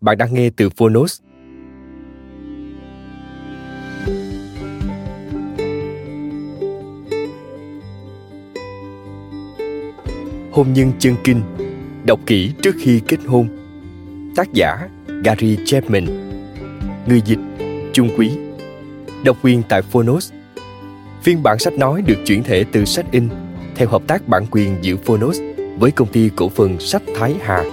Bạn đang nghe từ Phonos. Hôn nhân chân kinh, Đọc kỹ trước khi kết hôn Tác giả, Gary Chapman Người dịch, Trung Quý Độc quyền tại Phonos Phiên bản sách nói được chuyển thể từ sách in, theo hợp tác bản quyền giữa Phonos với công ty cổ phần sách Thái Hà.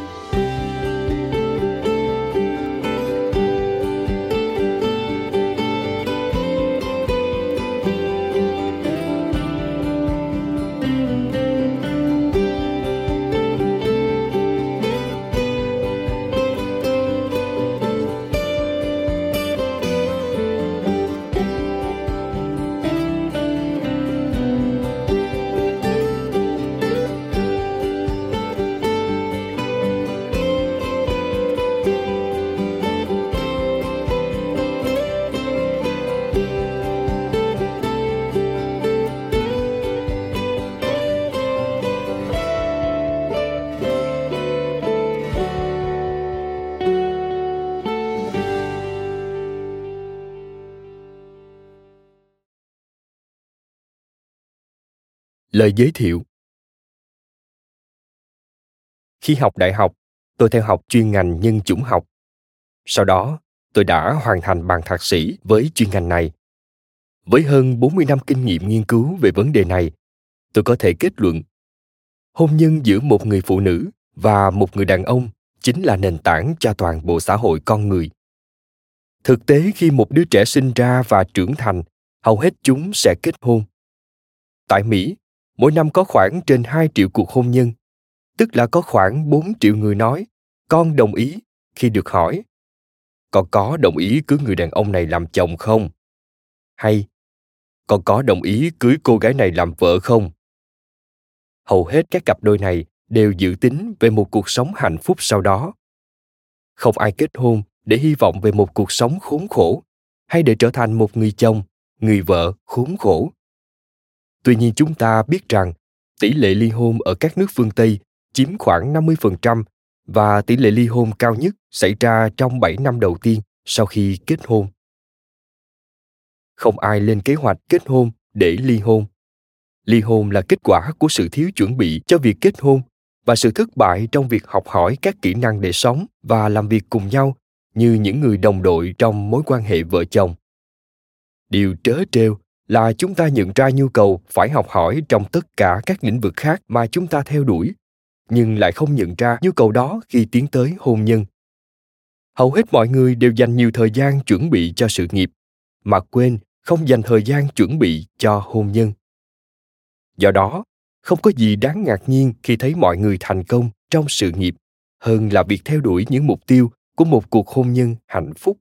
Lời giới thiệu Khi học đại học, tôi theo học chuyên ngành nhân chủng học. Sau đó, tôi đã hoàn thành bằng thạc sĩ với chuyên ngành này. Với hơn 40 năm kinh nghiệm nghiên cứu về vấn đề này, tôi có thể kết luận hôn nhân giữa một người phụ nữ và một người đàn ông chính là nền tảng cho toàn bộ xã hội con người. Thực tế khi một đứa trẻ sinh ra và trưởng thành, hầu hết chúng sẽ kết hôn. Tại Mỹ, mỗi năm có khoảng trên 2 triệu cuộc hôn nhân, tức là có khoảng 4 triệu người nói con đồng ý khi được hỏi con có đồng ý cưới người đàn ông này làm chồng không? Hay con có đồng ý cưới cô gái này làm vợ không? Hầu hết các cặp đôi này đều dự tính về một cuộc sống hạnh phúc sau đó. Không ai kết hôn để hy vọng về một cuộc sống khốn khổ hay để trở thành một người chồng, người vợ khốn khổ Tuy nhiên chúng ta biết rằng tỷ lệ ly hôn ở các nước phương Tây chiếm khoảng 50% và tỷ lệ ly hôn cao nhất xảy ra trong 7 năm đầu tiên sau khi kết hôn. Không ai lên kế hoạch kết hôn để ly hôn. Ly hôn là kết quả của sự thiếu chuẩn bị cho việc kết hôn và sự thất bại trong việc học hỏi các kỹ năng để sống và làm việc cùng nhau như những người đồng đội trong mối quan hệ vợ chồng. Điều trớ trêu là chúng ta nhận ra nhu cầu phải học hỏi trong tất cả các lĩnh vực khác mà chúng ta theo đuổi, nhưng lại không nhận ra nhu cầu đó khi tiến tới hôn nhân. Hầu hết mọi người đều dành nhiều thời gian chuẩn bị cho sự nghiệp, mà quên không dành thời gian chuẩn bị cho hôn nhân. Do đó, không có gì đáng ngạc nhiên khi thấy mọi người thành công trong sự nghiệp hơn là việc theo đuổi những mục tiêu của một cuộc hôn nhân hạnh phúc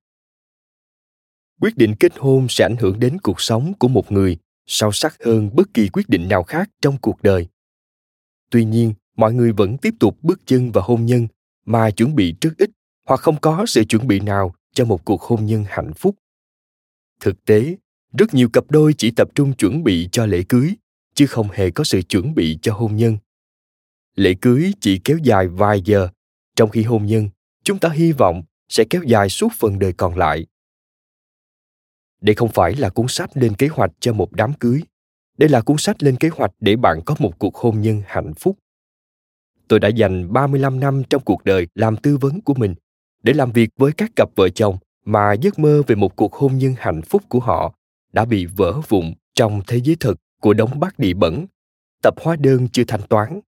quyết định kết hôn sẽ ảnh hưởng đến cuộc sống của một người sâu sắc hơn bất kỳ quyết định nào khác trong cuộc đời. Tuy nhiên, mọi người vẫn tiếp tục bước chân vào hôn nhân mà chuẩn bị rất ít hoặc không có sự chuẩn bị nào cho một cuộc hôn nhân hạnh phúc. Thực tế, rất nhiều cặp đôi chỉ tập trung chuẩn bị cho lễ cưới, chứ không hề có sự chuẩn bị cho hôn nhân. Lễ cưới chỉ kéo dài vài giờ, trong khi hôn nhân, chúng ta hy vọng sẽ kéo dài suốt phần đời còn lại đây không phải là cuốn sách lên kế hoạch cho một đám cưới đây là cuốn sách lên kế hoạch để bạn có một cuộc hôn nhân hạnh phúc. Tôi đã dành 35 năm trong cuộc đời làm tư vấn của mình để làm việc với các cặp vợ chồng mà giấc mơ về một cuộc hôn nhân hạnh phúc của họ đã bị vỡ vụn trong thế giới thực của đống bát địa bẩn, tập hóa đơn chưa thanh toán,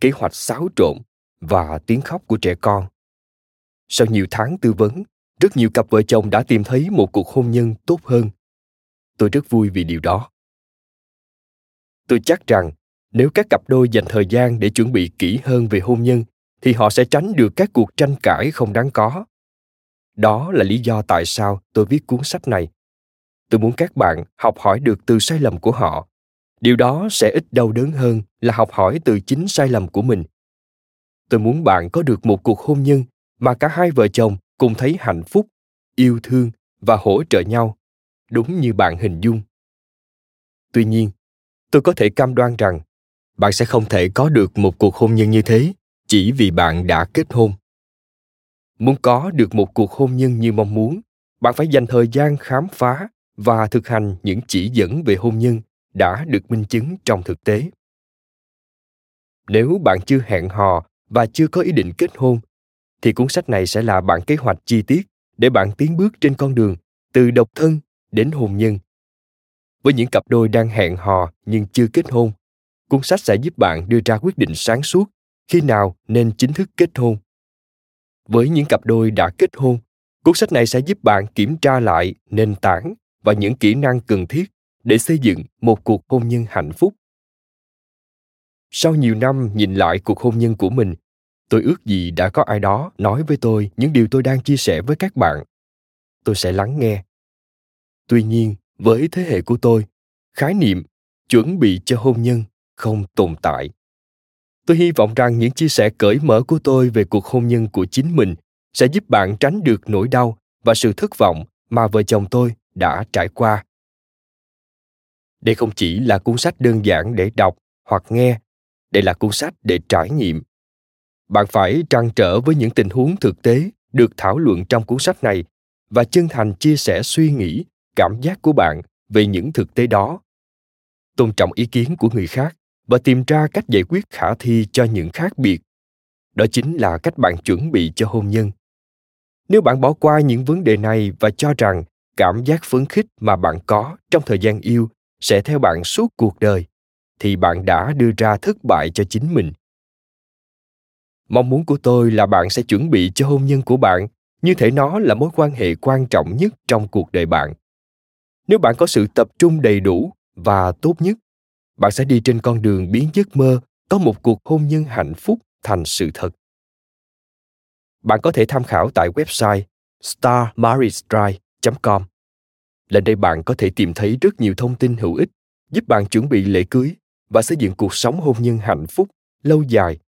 kế hoạch xáo trộn và tiếng khóc của trẻ con. Sau nhiều tháng tư vấn, rất nhiều cặp vợ chồng đã tìm thấy một cuộc hôn nhân tốt hơn. Tôi rất vui vì điều đó. Tôi chắc rằng, nếu các cặp đôi dành thời gian để chuẩn bị kỹ hơn về hôn nhân, thì họ sẽ tránh được các cuộc tranh cãi không đáng có. Đó là lý do tại sao tôi viết cuốn sách này. Tôi muốn các bạn học hỏi được từ sai lầm của họ. Điều đó sẽ ít đau đớn hơn là học hỏi từ chính sai lầm của mình. Tôi muốn bạn có được một cuộc hôn nhân mà cả hai vợ chồng cùng thấy hạnh phúc, yêu thương và hỗ trợ nhau, đúng như bạn hình dung. Tuy nhiên, tôi có thể cam đoan rằng bạn sẽ không thể có được một cuộc hôn nhân như thế chỉ vì bạn đã kết hôn muốn có được một cuộc hôn nhân như mong muốn bạn phải dành thời gian khám phá và thực hành những chỉ dẫn về hôn nhân đã được minh chứng trong thực tế nếu bạn chưa hẹn hò và chưa có ý định kết hôn thì cuốn sách này sẽ là bản kế hoạch chi tiết để bạn tiến bước trên con đường từ độc thân đến hôn nhân. Với những cặp đôi đang hẹn hò nhưng chưa kết hôn, cuốn sách sẽ giúp bạn đưa ra quyết định sáng suốt khi nào nên chính thức kết hôn. Với những cặp đôi đã kết hôn, cuốn sách này sẽ giúp bạn kiểm tra lại nền tảng và những kỹ năng cần thiết để xây dựng một cuộc hôn nhân hạnh phúc. Sau nhiều năm nhìn lại cuộc hôn nhân của mình tôi ước gì đã có ai đó nói với tôi những điều tôi đang chia sẻ với các bạn. Tôi sẽ lắng nghe. Tuy nhiên, với thế hệ của tôi, khái niệm chuẩn bị cho hôn nhân không tồn tại. Tôi hy vọng rằng những chia sẻ cởi mở của tôi về cuộc hôn nhân của chính mình sẽ giúp bạn tránh được nỗi đau và sự thất vọng mà vợ chồng tôi đã trải qua. Đây không chỉ là cuốn sách đơn giản để đọc hoặc nghe, đây là cuốn sách để trải nghiệm bạn phải trăn trở với những tình huống thực tế được thảo luận trong cuốn sách này và chân thành chia sẻ suy nghĩ, cảm giác của bạn về những thực tế đó. Tôn trọng ý kiến của người khác và tìm ra cách giải quyết khả thi cho những khác biệt. Đó chính là cách bạn chuẩn bị cho hôn nhân. Nếu bạn bỏ qua những vấn đề này và cho rằng cảm giác phấn khích mà bạn có trong thời gian yêu sẽ theo bạn suốt cuộc đời, thì bạn đã đưa ra thất bại cho chính mình mong muốn của tôi là bạn sẽ chuẩn bị cho hôn nhân của bạn như thể nó là mối quan hệ quan trọng nhất trong cuộc đời bạn nếu bạn có sự tập trung đầy đủ và tốt nhất, bạn sẽ đi trên con đường biến giấc mơ, có một cuộc hôn nhân hạnh phúc thành sự thật bạn có thể tham khảo tại website starmarriagedrive.com. Lên đây bạn có thể tìm thấy rất nhiều thông tin hữu ích, giúp bạn chuẩn bị lễ cưới và xây dựng cuộc sống hôn nhân hạnh phúc lâu dài.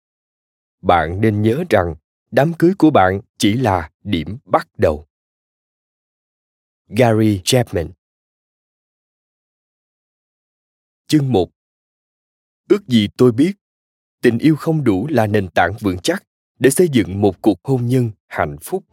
Bạn nên nhớ rằng đám cưới của bạn chỉ là điểm bắt đầu. Gary Chapman. Chương 1 Ước gì tôi biết, tình yêu không đủ là nền tảng vững chắc để xây dựng một cuộc hôn nhân hạnh phúc.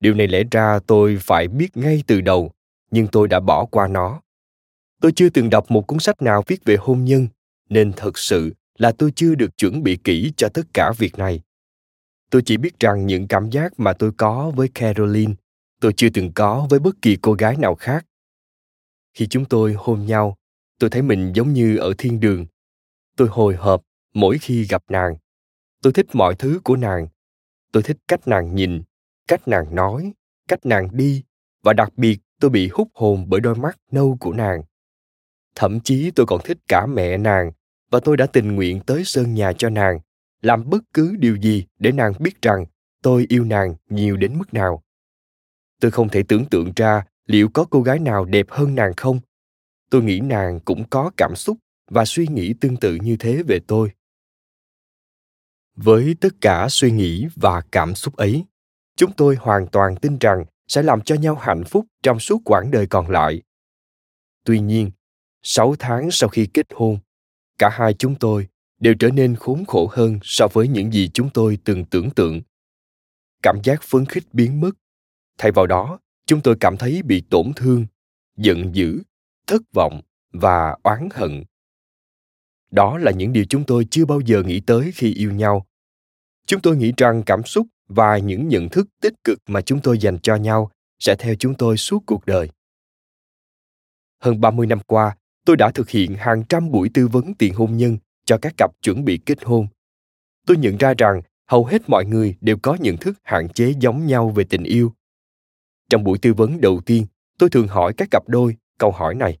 Điều này lẽ ra tôi phải biết ngay từ đầu, nhưng tôi đã bỏ qua nó. Tôi chưa từng đọc một cuốn sách nào viết về hôn nhân, nên thật sự là tôi chưa được chuẩn bị kỹ cho tất cả việc này. Tôi chỉ biết rằng những cảm giác mà tôi có với caroline, tôi chưa từng có với bất kỳ cô gái nào khác. Khi chúng tôi hôn nhau, tôi thấy mình giống như ở thiên đường. Tôi hồi hộp mỗi khi gặp nàng. Tôi thích mọi thứ của nàng. Tôi thích cách nàng nhìn cách nàng nói, cách nàng đi, và đặc biệt tôi bị hút hồn bởi đôi mắt nâu của nàng. Thậm chí tôi còn thích cả mẹ nàng, và tôi đã tình nguyện tới sơn nhà cho nàng, làm bất cứ điều gì để nàng biết rằng tôi yêu nàng nhiều đến mức nào. Tôi không thể tưởng tượng ra liệu có cô gái nào đẹp hơn nàng không. Tôi nghĩ nàng cũng có cảm xúc và suy nghĩ tương tự như thế về tôi. Với tất cả suy nghĩ và cảm xúc ấy chúng tôi hoàn toàn tin rằng sẽ làm cho nhau hạnh phúc trong suốt quãng đời còn lại. Tuy nhiên, sáu tháng sau khi kết hôn, cả hai chúng tôi đều trở nên khốn khổ hơn so với những gì chúng tôi từng tưởng tượng. Cảm giác phấn khích biến mất. Thay vào đó, chúng tôi cảm thấy bị tổn thương, giận dữ, thất vọng và oán hận. Đó là những điều chúng tôi chưa bao giờ nghĩ tới khi yêu nhau. Chúng tôi nghĩ rằng cảm xúc và những nhận thức tích cực mà chúng tôi dành cho nhau sẽ theo chúng tôi suốt cuộc đời. Hơn 30 năm qua, tôi đã thực hiện hàng trăm buổi tư vấn tiền hôn nhân cho các cặp chuẩn bị kết hôn. Tôi nhận ra rằng hầu hết mọi người đều có nhận thức hạn chế giống nhau về tình yêu. Trong buổi tư vấn đầu tiên, tôi thường hỏi các cặp đôi câu hỏi này.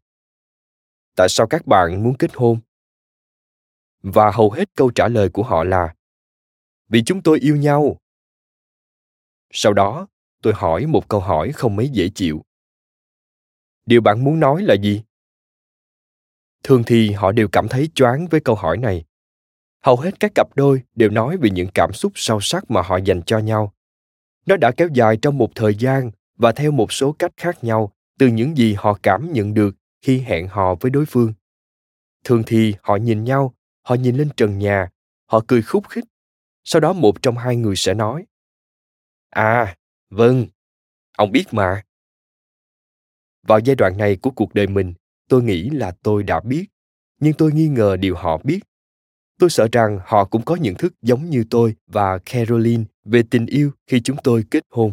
Tại sao các bạn muốn kết hôn? Và hầu hết câu trả lời của họ là Vì chúng tôi yêu nhau. Sau đó, tôi hỏi một câu hỏi không mấy dễ chịu. Điều bạn muốn nói là gì? Thường thì họ đều cảm thấy choáng với câu hỏi này. Hầu hết các cặp đôi đều nói về những cảm xúc sâu sắc mà họ dành cho nhau. Nó đã kéo dài trong một thời gian và theo một số cách khác nhau từ những gì họ cảm nhận được khi hẹn hò với đối phương. Thường thì họ nhìn nhau, họ nhìn lên trần nhà, họ cười khúc khích. Sau đó một trong hai người sẽ nói, À, vâng, ông biết mà. Vào giai đoạn này của cuộc đời mình, tôi nghĩ là tôi đã biết, nhưng tôi nghi ngờ điều họ biết. Tôi sợ rằng họ cũng có nhận thức giống như tôi và Caroline về tình yêu khi chúng tôi kết hôn.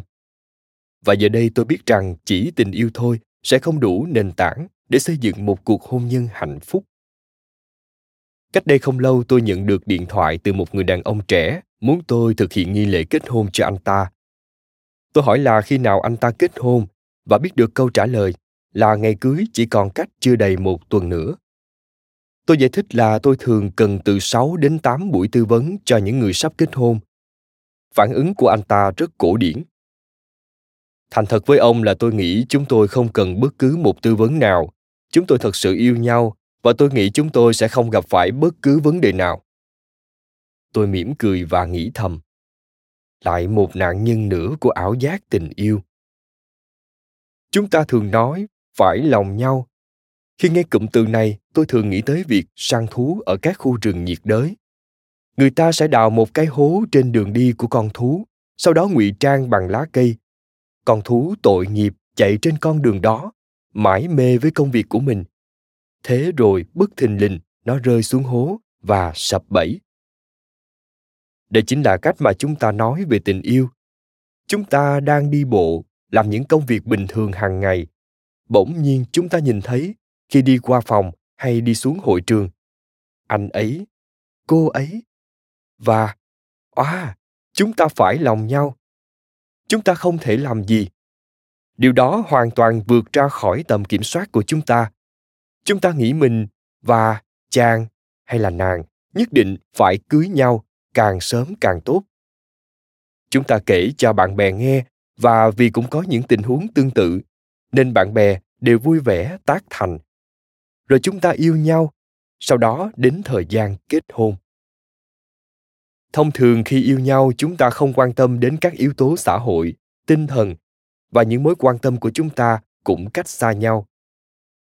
Và giờ đây tôi biết rằng chỉ tình yêu thôi sẽ không đủ nền tảng để xây dựng một cuộc hôn nhân hạnh phúc. Cách đây không lâu tôi nhận được điện thoại từ một người đàn ông trẻ muốn tôi thực hiện nghi lễ kết hôn cho anh ta Tôi hỏi là khi nào anh ta kết hôn và biết được câu trả lời là ngày cưới chỉ còn cách chưa đầy một tuần nữa. Tôi giải thích là tôi thường cần từ 6 đến 8 buổi tư vấn cho những người sắp kết hôn. Phản ứng của anh ta rất cổ điển. Thành thật với ông là tôi nghĩ chúng tôi không cần bất cứ một tư vấn nào. Chúng tôi thật sự yêu nhau và tôi nghĩ chúng tôi sẽ không gặp phải bất cứ vấn đề nào. Tôi mỉm cười và nghĩ thầm lại một nạn nhân nữa của ảo giác tình yêu. Chúng ta thường nói phải lòng nhau. Khi nghe cụm từ này, tôi thường nghĩ tới việc săn thú ở các khu rừng nhiệt đới. Người ta sẽ đào một cái hố trên đường đi của con thú, sau đó ngụy trang bằng lá cây. Con thú tội nghiệp chạy trên con đường đó, mãi mê với công việc của mình. Thế rồi bất thình lình, nó rơi xuống hố và sập bẫy đây chính là cách mà chúng ta nói về tình yêu. Chúng ta đang đi bộ, làm những công việc bình thường hàng ngày. Bỗng nhiên chúng ta nhìn thấy, khi đi qua phòng hay đi xuống hội trường, anh ấy, cô ấy và à chúng ta phải lòng nhau. Chúng ta không thể làm gì. Điều đó hoàn toàn vượt ra khỏi tầm kiểm soát của chúng ta. Chúng ta nghĩ mình và chàng hay là nàng nhất định phải cưới nhau càng sớm càng tốt. Chúng ta kể cho bạn bè nghe và vì cũng có những tình huống tương tự, nên bạn bè đều vui vẻ, tác thành. Rồi chúng ta yêu nhau, sau đó đến thời gian kết hôn. Thông thường khi yêu nhau, chúng ta không quan tâm đến các yếu tố xã hội, tinh thần và những mối quan tâm của chúng ta cũng cách xa nhau.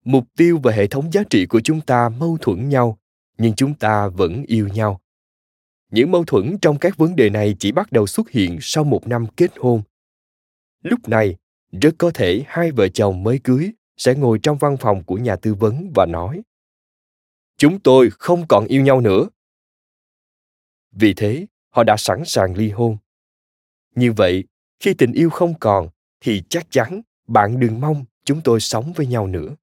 Mục tiêu và hệ thống giá trị của chúng ta mâu thuẫn nhau, nhưng chúng ta vẫn yêu nhau những mâu thuẫn trong các vấn đề này chỉ bắt đầu xuất hiện sau một năm kết hôn. Lúc này, rất có thể hai vợ chồng mới cưới sẽ ngồi trong văn phòng của nhà tư vấn và nói, chúng tôi không còn yêu nhau nữa. Vì thế, họ đã sẵn sàng ly hôn. Như vậy, khi tình yêu không còn, thì chắc chắn bạn đừng mong chúng tôi sống với nhau nữa.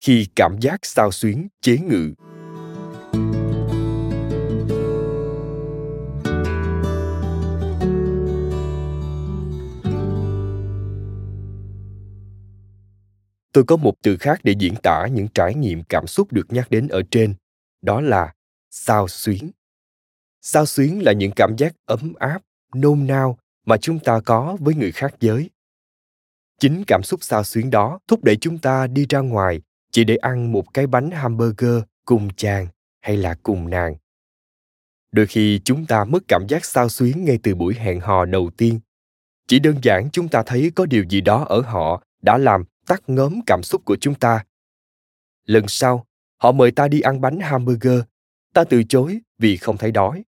Khi cảm giác sao xuyến chế ngự tôi có một từ khác để diễn tả những trải nghiệm cảm xúc được nhắc đến ở trên, đó là sao xuyến. Sao xuyến là những cảm giác ấm áp, nôn nao mà chúng ta có với người khác giới. Chính cảm xúc sao xuyến đó thúc đẩy chúng ta đi ra ngoài chỉ để ăn một cái bánh hamburger cùng chàng hay là cùng nàng. Đôi khi chúng ta mất cảm giác sao xuyến ngay từ buổi hẹn hò đầu tiên. Chỉ đơn giản chúng ta thấy có điều gì đó ở họ đã làm tắt ngớm cảm xúc của chúng ta. Lần sau, họ mời ta đi ăn bánh hamburger. Ta từ chối vì không thấy đói.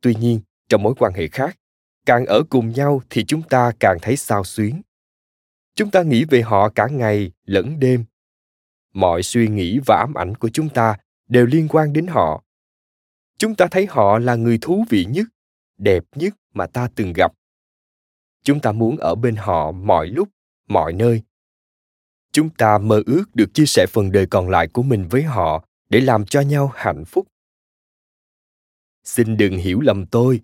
Tuy nhiên, trong mối quan hệ khác, càng ở cùng nhau thì chúng ta càng thấy sao xuyến. Chúng ta nghĩ về họ cả ngày lẫn đêm. Mọi suy nghĩ và ám ảnh của chúng ta đều liên quan đến họ. Chúng ta thấy họ là người thú vị nhất, đẹp nhất mà ta từng gặp. Chúng ta muốn ở bên họ mọi lúc, mọi nơi chúng ta mơ ước được chia sẻ phần đời còn lại của mình với họ để làm cho nhau hạnh phúc. Xin đừng hiểu lầm tôi.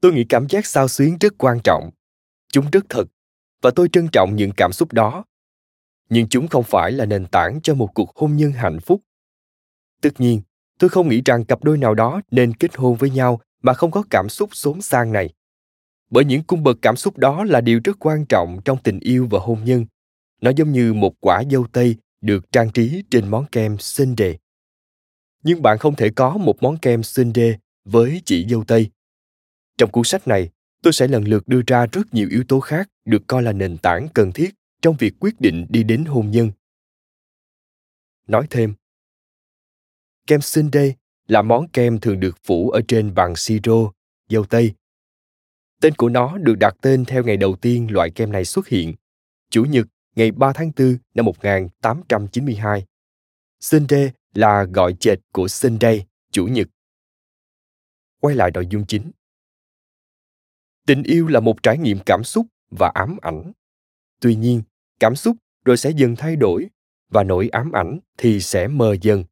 Tôi nghĩ cảm giác sao xuyến rất quan trọng. Chúng rất thật, và tôi trân trọng những cảm xúc đó. Nhưng chúng không phải là nền tảng cho một cuộc hôn nhân hạnh phúc. Tất nhiên, tôi không nghĩ rằng cặp đôi nào đó nên kết hôn với nhau mà không có cảm xúc xốn sang này. Bởi những cung bậc cảm xúc đó là điều rất quan trọng trong tình yêu và hôn nhân nó giống như một quả dâu tây được trang trí trên món kem sundae. đề. Nhưng bạn không thể có một món kem sundae với chỉ dâu tây. Trong cuốn sách này, tôi sẽ lần lượt đưa ra rất nhiều yếu tố khác được coi là nền tảng cần thiết trong việc quyết định đi đến hôn nhân. Nói thêm, kem sundae là món kem thường được phủ ở trên bằng siro, dâu tây. Tên của nó được đặt tên theo ngày đầu tiên loại kem này xuất hiện, chủ nhật ngày 3 tháng 4 năm 1892. Sunday là gọi chệt của Sunday, chủ nhật. Quay lại nội dung chính. Tình yêu là một trải nghiệm cảm xúc và ám ảnh. Tuy nhiên, cảm xúc rồi sẽ dần thay đổi và nỗi ám ảnh thì sẽ mờ dần.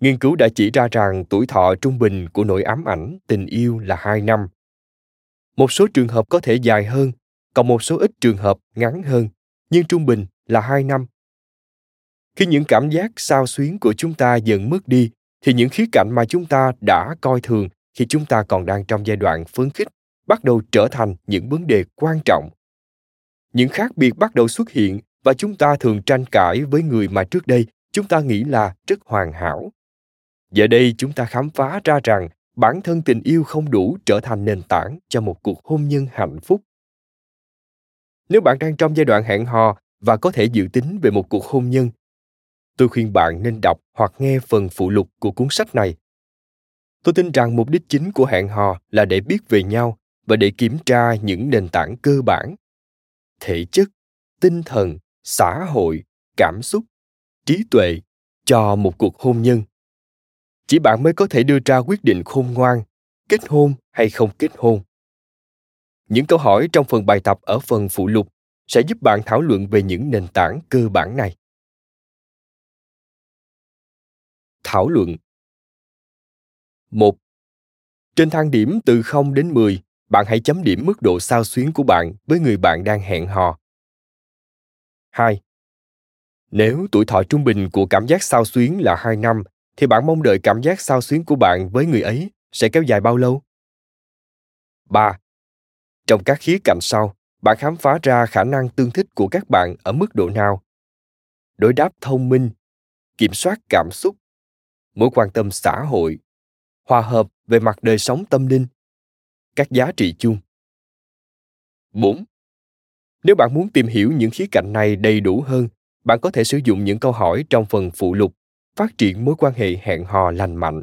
Nghiên cứu đã chỉ ra rằng tuổi thọ trung bình của nỗi ám ảnh tình yêu là 2 năm. Một số trường hợp có thể dài hơn, còn một số ít trường hợp ngắn hơn, nhưng trung bình là 2 năm. Khi những cảm giác sao xuyến của chúng ta dần mất đi, thì những khía cạnh mà chúng ta đã coi thường khi chúng ta còn đang trong giai đoạn phấn khích bắt đầu trở thành những vấn đề quan trọng. Những khác biệt bắt đầu xuất hiện và chúng ta thường tranh cãi với người mà trước đây chúng ta nghĩ là rất hoàn hảo. Giờ đây chúng ta khám phá ra rằng bản thân tình yêu không đủ trở thành nền tảng cho một cuộc hôn nhân hạnh phúc nếu bạn đang trong giai đoạn hẹn hò và có thể dự tính về một cuộc hôn nhân, tôi khuyên bạn nên đọc hoặc nghe phần phụ lục của cuốn sách này. Tôi tin rằng mục đích chính của hẹn hò là để biết về nhau và để kiểm tra những nền tảng cơ bản, thể chất, tinh thần, xã hội, cảm xúc, trí tuệ cho một cuộc hôn nhân. Chỉ bạn mới có thể đưa ra quyết định khôn ngoan, kết hôn hay không kết hôn những câu hỏi trong phần bài tập ở phần phụ lục sẽ giúp bạn thảo luận về những nền tảng cơ bản này thảo luận một Trên thang điểm từ 0 đến 10, bạn hãy chấm điểm mức độ sao xuyến của bạn với người bạn đang hẹn hò. 2. Nếu tuổi thọ trung bình của cảm giác sao xuyến là 2 năm, thì bạn mong đợi cảm giác sao xuyến của bạn với người ấy sẽ kéo dài bao lâu? 3. Trong các khía cạnh sau, bạn khám phá ra khả năng tương thích của các bạn ở mức độ nào? Đối đáp thông minh, kiểm soát cảm xúc, mối quan tâm xã hội, hòa hợp về mặt đời sống tâm linh, các giá trị chung. 4. Nếu bạn muốn tìm hiểu những khía cạnh này đầy đủ hơn, bạn có thể sử dụng những câu hỏi trong phần phụ lục phát triển mối quan hệ hẹn hò lành mạnh.